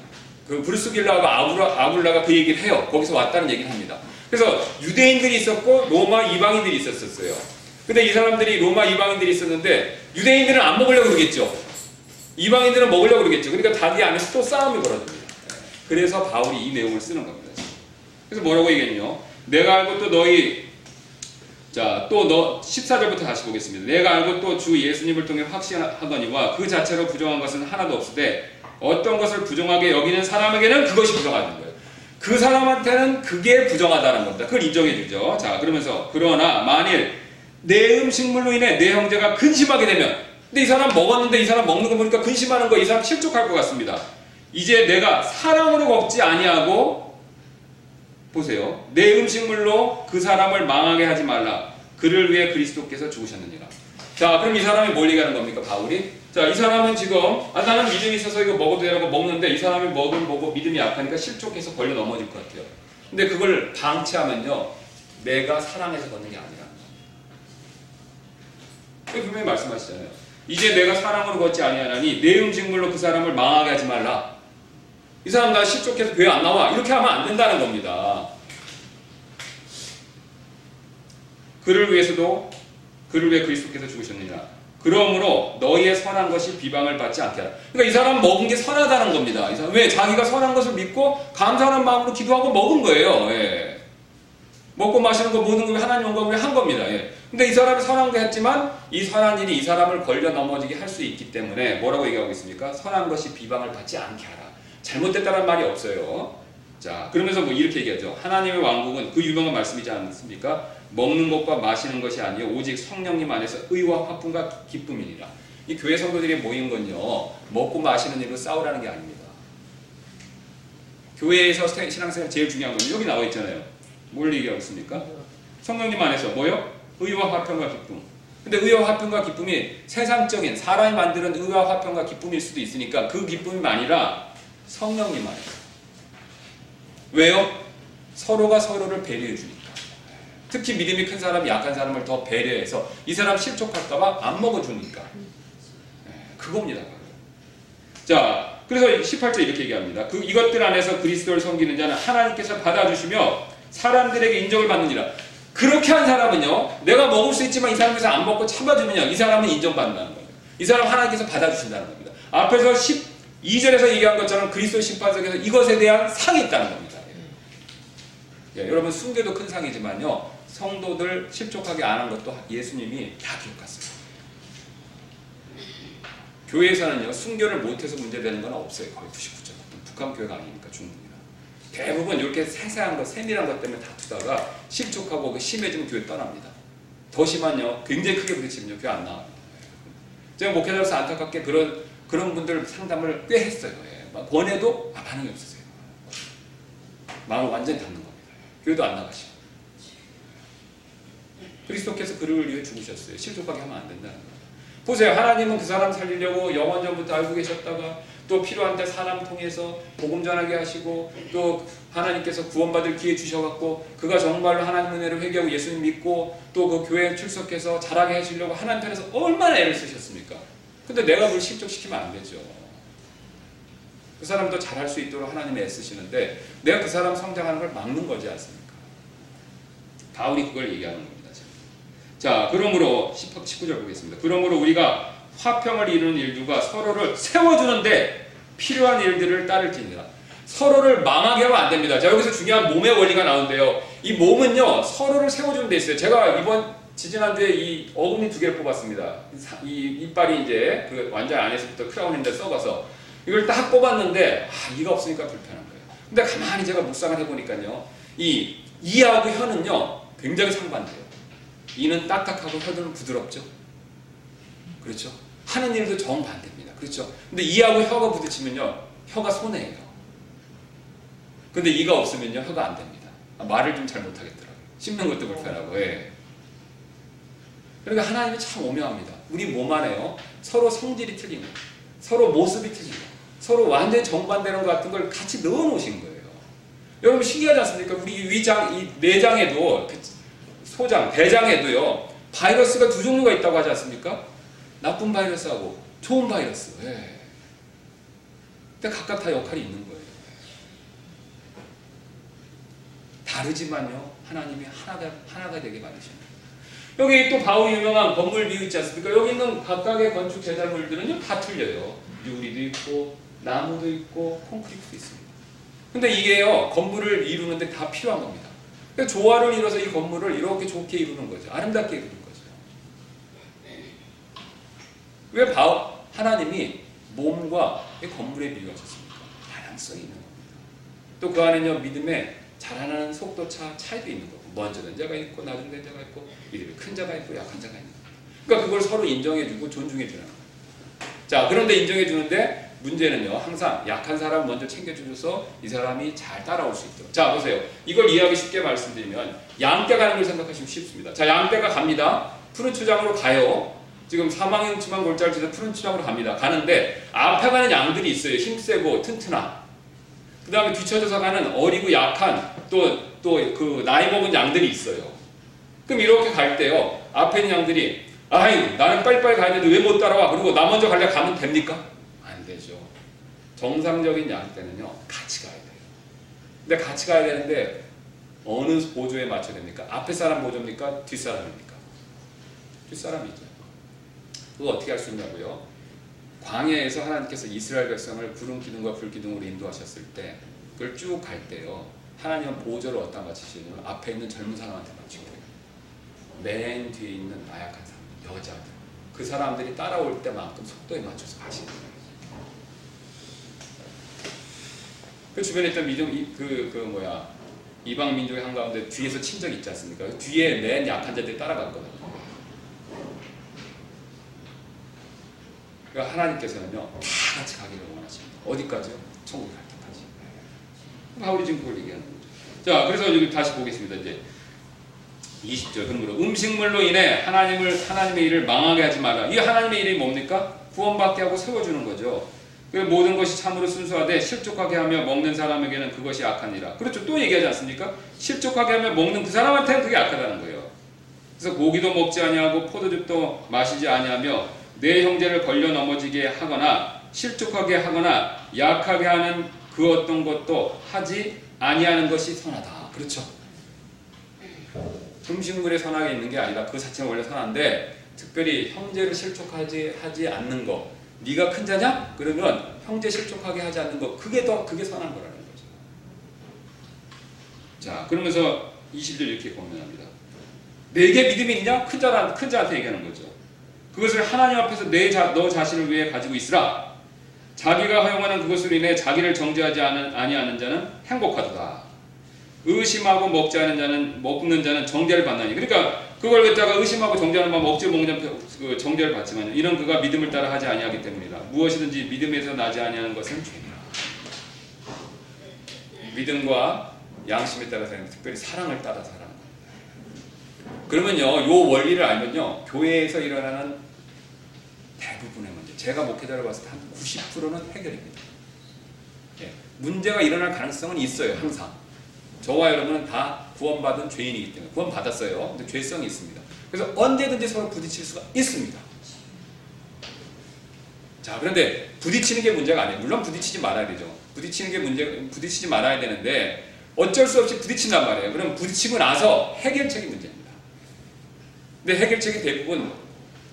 그 브루스길라하고 아브라, 아블라가 그 얘기를 해요. 거기서 왔다는 얘기를 합니다. 그래서 유대인들이 있었고 로마 이방인들이 있었었어요. 근데 이 사람들이 로마 이방인들이 있었는데 유대인들은 안 먹으려고 그러겠죠. 이방인들은 먹으려고 그러겠죠. 그러니까 자기 안에서 또 싸움이 벌어집니다. 그래서 바울이 이 내용을 쓰는 겁니다. 그래서 뭐라고 얘기했냐? 내가 알고 또 너희 자, 또 너 14절부터 다시 보겠습니다. 내가 알고 또 주 예수님을 통해 확신하거니와 그 자체로 부정한 것은 하나도 없으되 어떤 것을 부정하게 여기는 사람에게는 그것이 부정하는 거예요. 그 사람한테는 그게 부정하다는 겁니다. 그걸 인정해 주죠. 자, 그러면서 그러나 만일 내 음식물로 인해 내 형제가 근심하게 되면 근데 이 사람 먹었는데 이 사람 먹는 거 보니까 근심하는 거 이 사람 실족할 것 같습니다. 이제 내가 사랑으로 먹지 아니하고 보세요. 내 음식물로 그 사람을 망하게 하지 말라. 그를 위해 그리스도께서 죽으셨느니라. 자, 그럼 이 사람이 뭘 얘기하는 겁니까, 바울이? 자, 이 사람은 지금 아 나는 믿음이 있어서 이거 먹어도 되라고 먹는데 이 사람이 먹은 보고 믿음이 약하니까 실족해서 걸려 넘어질 것 같아요. 근데 그걸 방치하면요, 내가 사랑해서 걷는 게 아니라. 분명히 말씀하시잖아요. 이제 내가 사랑으로 걷지 아니하나니 내 음식물로 그 사람을 망하게 하지 말라. 이 사람 나 실족해서 교회 안 나와. 이렇게 하면 안 된다는 겁니다. 그를 위해서도 그를 위해 그리스도께서 죽으셨느니라. 그러므로 너희의 선한 것이 비방을 받지 않게 하라. 그러니까 이 사람 먹은 게 선하다는 겁니다. 이 사람 왜 자기가 선한 것을 믿고 감사하는 마음으로 기도하고 먹은 거예요. 예. 먹고 마시는 거 모든 걸 하나님 영광을 한 겁니다. 예. 근데 이 사람이 선한 거 했지만 이 선한 일이 이 사람을 걸려 넘어지게 할 수 있기 때문에 뭐라고 얘기하고 있습니까? 선한 것이 비방을 받지 않게 하라. 잘못됐다는 말이 없어요. 자, 그러면서 뭐 이렇게 얘기하죠. 하나님의 왕국은 그 유명한 말씀이지 않습니까? 먹는 것과 마시는 것이 아니요 오직 성령님 안에서 의와 화품과 기쁨이니라. 이 교회 성도들이 모인 건요. 먹고 마시는 일로 싸우라는 게 아닙니다. 교회에서 신앙생활 제일 중요한 건 여기 나와 있잖아요. 뭘 얘기하고 있습니까? 성령님 안에서 뭐요? 의와 화평과 기쁨. 근데 의와 화평과 기쁨이 세상적인 사람이 만드는 의와 화평과 기쁨일 수도 있으니까 그 기쁨이 아니라 성령님 안에서. 왜요? 서로가 서로를 배려해 주니까. 특히 믿음이 큰 사람이 약한 사람을 더 배려해서 이 사람 실족할까봐 안 먹어주니까. 네, 그겁니다. 자, 그래서 18절 이렇게 얘기합니다. 그 이것들 안에서 그리스도를 섬기는 자는 하나님께서 받아주시며 사람들에게 인정을 받느니라. 그렇게 한 사람은요, 내가 먹을 수 있지만 이 사람에서 안 먹고 참아주면요, 이 사람은 인정받는다는 거예요. 이 사람 하나님께서 받아주신다는 겁니다. 앞에서 12절에서 얘기한 것처럼 그리스도 심판석에서 이것에 대한 상이 있다는 겁니다. 예, 여러분 순교도 큰 상이지만요, 성도들 실족하게 안 한 것도 예수님이 다 기억했습니다. 교회에서는요, 순교를 못해서 문제되는 건 없어요. 거의 99점. 북한 교회가 아니니까 중국이나. 대부분 이렇게 세세한 것, 세밀한 것 때문에 다투다가 실족하고 그 심해지면 교회 떠납니다. 더 심한요, 굉장히 크게 부딪히면요, 교회 안 나옵니다. 제가 목회자로서 안타깝게 그런, 그런 분들 상담을 꽤 했어요. 예. 권해도 아, 반응이 없으세요. 마음을 완전히 닫는 겁니다. 교회도 안 나가시고. 그리스도께서 그를 위해 죽으셨어요. 실족하게 하면 안 된다는 거예요. 보세요. 하나님은 그 사람 살리려고 영원 전부터 알고 계셨다가 또 필요한 때 사람 통해서 복음 전하게 하시고 또 하나님께서 구원받을 기회 주셔갖고 그가 정말로 하나님 은혜를 회개하고 예수님 믿고 또 그 교회에 출석해서 자라게 하시려고 하나님 편에서 얼마나 애를 쓰셨습니까? 근데 내가 그걸 실족시키면 안 되죠. 그 사람도 잘할 수 있도록 하나님이 애쓰시는데 내가 그 사람 성장하는 걸 막는 거지 않습니까? 바울이 그걸 얘기하는 겁니다. 자, 그러므로 19절 보겠습니다. 그러므로 우리가 화평을 이루는 일들과 서로를 세워주는데 필요한 일들을 따를지니라. 서로를 망하게 하면 안 됩니다. 자, 여기서 중요한 몸의 원리가 나오는데요. 이 몸은요, 서로를 세워주는 데 있어요. 제가 이번 지지난주에 이 어금니 두 개를 뽑았습니다. 이 이빨이 이제 그 완전 안에서부터 크라운인데 썩어서 이걸 딱 뽑았는데 아, 이가 없으니까 불편한 거예요. 근데 가만히 제가 묵상을 해보니까요, 이 이하고 혀는요 굉장히 상반돼요. 이는 딱딱하고 혀는 부드럽죠. 그렇죠. 하는 일도 정반대입니다. 그렇죠. 근데 이하고 혀가 부딪히면요 혀가 손해예요. 근데 이가 없으면요 혀가 안 됩니다. 아, 말을 좀 잘 못하겠더라고요. 씹는 것도 불편하고. 예. 그러니까 하나님이 참 오묘합니다. 우리 몸 안에요 서로 성질이 틀린 거, 서로 모습이 틀린 거, 서로 완전 정반대는 것 같은 걸 같이 넣어 놓으신 거예요. 여러분 신기하지 않습니까? 우리 위장, 이 내장에도 그 소장, 대장에도요 바이러스가 두 종류가 있다고 하지 않습니까? 나쁜 바이러스하고 좋은 바이러스. 예. 근데 각각 다 역할이 있는 거예요. 다르지만요 하나님이 하나가 하나가 되게 만드십니다. 여기 또 바울이 유명한 건물 비유 있지 않습니까? 여기 있는 각각의 건축 제작물들은요 다 틀려요. 유리도 있고 나무도 있고 콘크리트도 있습니다. 근데 이게요 건물을 이루는데 다 필요한 겁니다. 그러니까 조화를 이뤄서 이 건물을 이렇게 좋게 이루는 거죠. 아름답게 이루는 거죠. 왜 바, 하나님이 몸과 이 건물에 비유하셨습니까? 다양성이 있는 겁니다. 또 그 안에는 믿음의 자라나는 속도 차, 차이도 있는 거고 먼저 된 자가 있고 낮은 된 자가 있고 믿음이 큰 자가 있고 약한 자가 있는 거예요. 그러니까 그걸 서로 인정해주고 존중해주는 거예요. 자 그런데 인정해주는데 문제는요 항상 약한 사람 먼저 챙겨주셔서 이 사람이 잘 따라올 수 있도록. 자 보세요. 이걸 이해하기 쉽게 말씀드리면 양떼 가는 걸 생각하시면 쉽습니다. 자 양떼가 갑니다. 푸른 초장으로 가요. 지금 사망형 치만 골짜를 치서 푸른 초장으로 갑니다. 가는데 앞에 가는 양들이 있어요. 힘세고 튼튼한. 그 다음에 뒤쳐져서 가는 어리고 약한 또 또 그 나이 먹은 양들이 있어요. 그럼 이렇게 갈 때요. 앞에 있는 양들이 아이 나는 빨리빨리 가야 되는데 왜 못 따라와? 그리고 나 먼저 갈래? 가면 됩니까? 안 되죠 정상적인 양떼는요 같이 가야 돼요 근데 같이 가야 되는데 어느 보조에 맞춰야 됩니까? 앞에 사람 보조입니까? 뒷사람입니까? 뒷사람이죠 그거 어떻게 할 수 있냐고요? 광야에서 하나님께서 이스라엘 백성을 구름 기둥과 불 기둥으로 인도하셨을 때 그걸 쭉 갈 때요 하나님은 보조를 어디다 맞추시냐면 앞에 있는 젊은 사람한테 맞추고 맨 뒤에 있는 나약한 사람 여자들 그 사람들이 따라올 때만큼 속도에 맞춰서 가시는 거예요 그 주변에 있던 미중 그, 그 뭐야 이방 민족의 한 가운데 뒤에서 친적 있지 않습니까? 뒤에 맨 약한 자들이 따라갔거든요. 그러니까 하나님께서는요 다 같이 가기를 원하십니다. 어디까지요? 천국 갈 때까지. 바울이 지금 그걸 얘기하는 거죠. 자, 그래서 여기 다시 보겠습니다. 이제 20절 그러므로 음식물로 인해 하나님을 하나님의 일을 망하게 하지 마라. 이 하나님의 일이 뭡니까? 구원받게 하고 세워주는 거죠. 그 모든 것이 참으로 순수하되 실족하게 하며 먹는 사람에게는 그것이 악하니라. 그렇죠. 또 얘기하지 않습니까? 실족하게 하며 먹는 그 사람한테는 그게 악하다는 거예요. 그래서 고기도 먹지 아니하고 포도즙도 마시지 아니하며 내 형제를 걸려 넘어지게 하거나 실족하게 하거나 약하게 하는 그 어떤 것도 하지 아니하는 것이 선하다. 그렇죠. 음식물에 선하게 있는 게 아니라 그 자체가 원래 선한데 특별히 형제를 실족하지 하지 않는 거. 네가 큰 자냐? 그러면 형제 실족하게 하지 않는 거. 그게 더 그게 선한 거라는 거죠. 자, 그러면서 20절 이렇게 고민합니다. 내게 믿음이 있냐? 큰 자란 큰 자한테 얘기하는 거죠. 그것을 하나님 앞에서 내 자, 너 자신을 위해 가지고 있으라. 자기가 허용하는 그것으로 인해 자기를 정죄하지 않은, 아니하는 자는 행복하도다. 의심하고 먹지 않은 자는 먹는 자는 정죄를 받나니. 그러니까 그걸 갖다가 의심하고 정죄하는 바 먹지 먹는 그 정죄를 받지만 이런 그가 믿음을 따라 하지 아니하기 때문이다. 무엇이든지 믿음에서 나지 아니하는 것은 죄니라. 믿음과 양심에 따라서는 특별히 사랑을 따라 살아가는 겁니다. 그러면요, 요 원리를 알면요, 교회에서 일어나는 대부분의 문제, 제가 목회자를 봤을 때 한 90%는 해결입니다. 예, 문제가 일어날 가능성은 있어요, 항상. 저와 여러분은 다 구원받은 죄인이기 때문에 구원받았어요. 근데 죄성이 있습니다. 그래서 언제든지 서로 부딪힐 수가 있습니다. 자, 그런데 부딪히는 게 문제가 아니에요. 물론 부딪히지 말아야 되죠. 부딪히는 게 문제, 부딪히지 말아야 되는데 어쩔 수 없이 부딪힌단 말이에요. 그럼 부딪히고 나서 해결책이 문제입니다. 근데 해결책이 대부분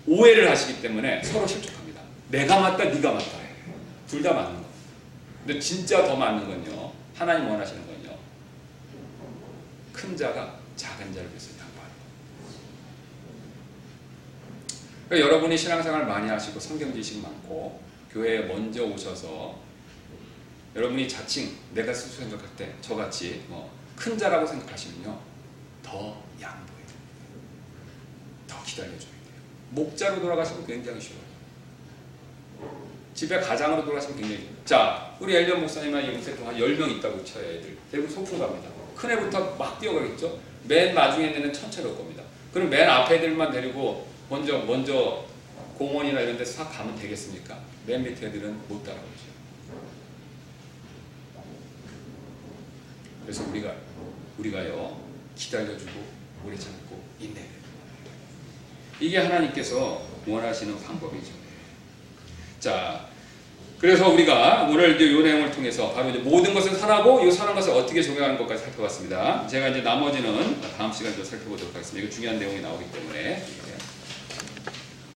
오해를 하시기 때문에 서로 실족합니다. 내가 맞다, 네가 맞다. 둘 다 맞는 겁니다. 근데 진짜 더 맞는 건요. 하나님 원하시는 건요. 큰 자가 작은 자를 위해서 양보하는 그러니까 여러분이 신앙생활 많이 하시고 성경 지식 많고 교회에 먼저 오셔서 여러분이 자칭 내가 스스로 생각할 때 저같이 뭐 큰 자라고 생각하시면요 더 양보해야 돼요. 더 기다려줘야 돼요. 목자로 돌아가시면 굉장히 쉬워요. 집에 가장으로 돌아가시면 굉장히. 자, 우리 엘리언 목사님이나 이문세통 한 10명 있다고 쳐요 애들. 대부분 소풍 갑니다. 큰 애부터 막 뛰어가겠죠. 맨 마중에 있는 천천히 올 겁니다. 그럼 맨 앞에 애들만 데리고 먼저 먼저 공원이나 이런 데서 싹 가면 되겠습니까? 맨 밑에 애들은 못 따라오죠. 그래서 우리가 우리가요 기다려주고 오래 참고 돼요. 이게 하나님께서 원하시는 방법이죠. 자, 그래서 우리가 오늘 이제 이 내용을 통해서 바로 이제 모든 것을 선하고 이 선한 것을 어떻게 적용하는 것까지 살펴봤습니다. 제가 이제 나머지는 다음 시간에 살펴보도록 하겠습니다. 이거 중요한 내용이 나오기 때문에.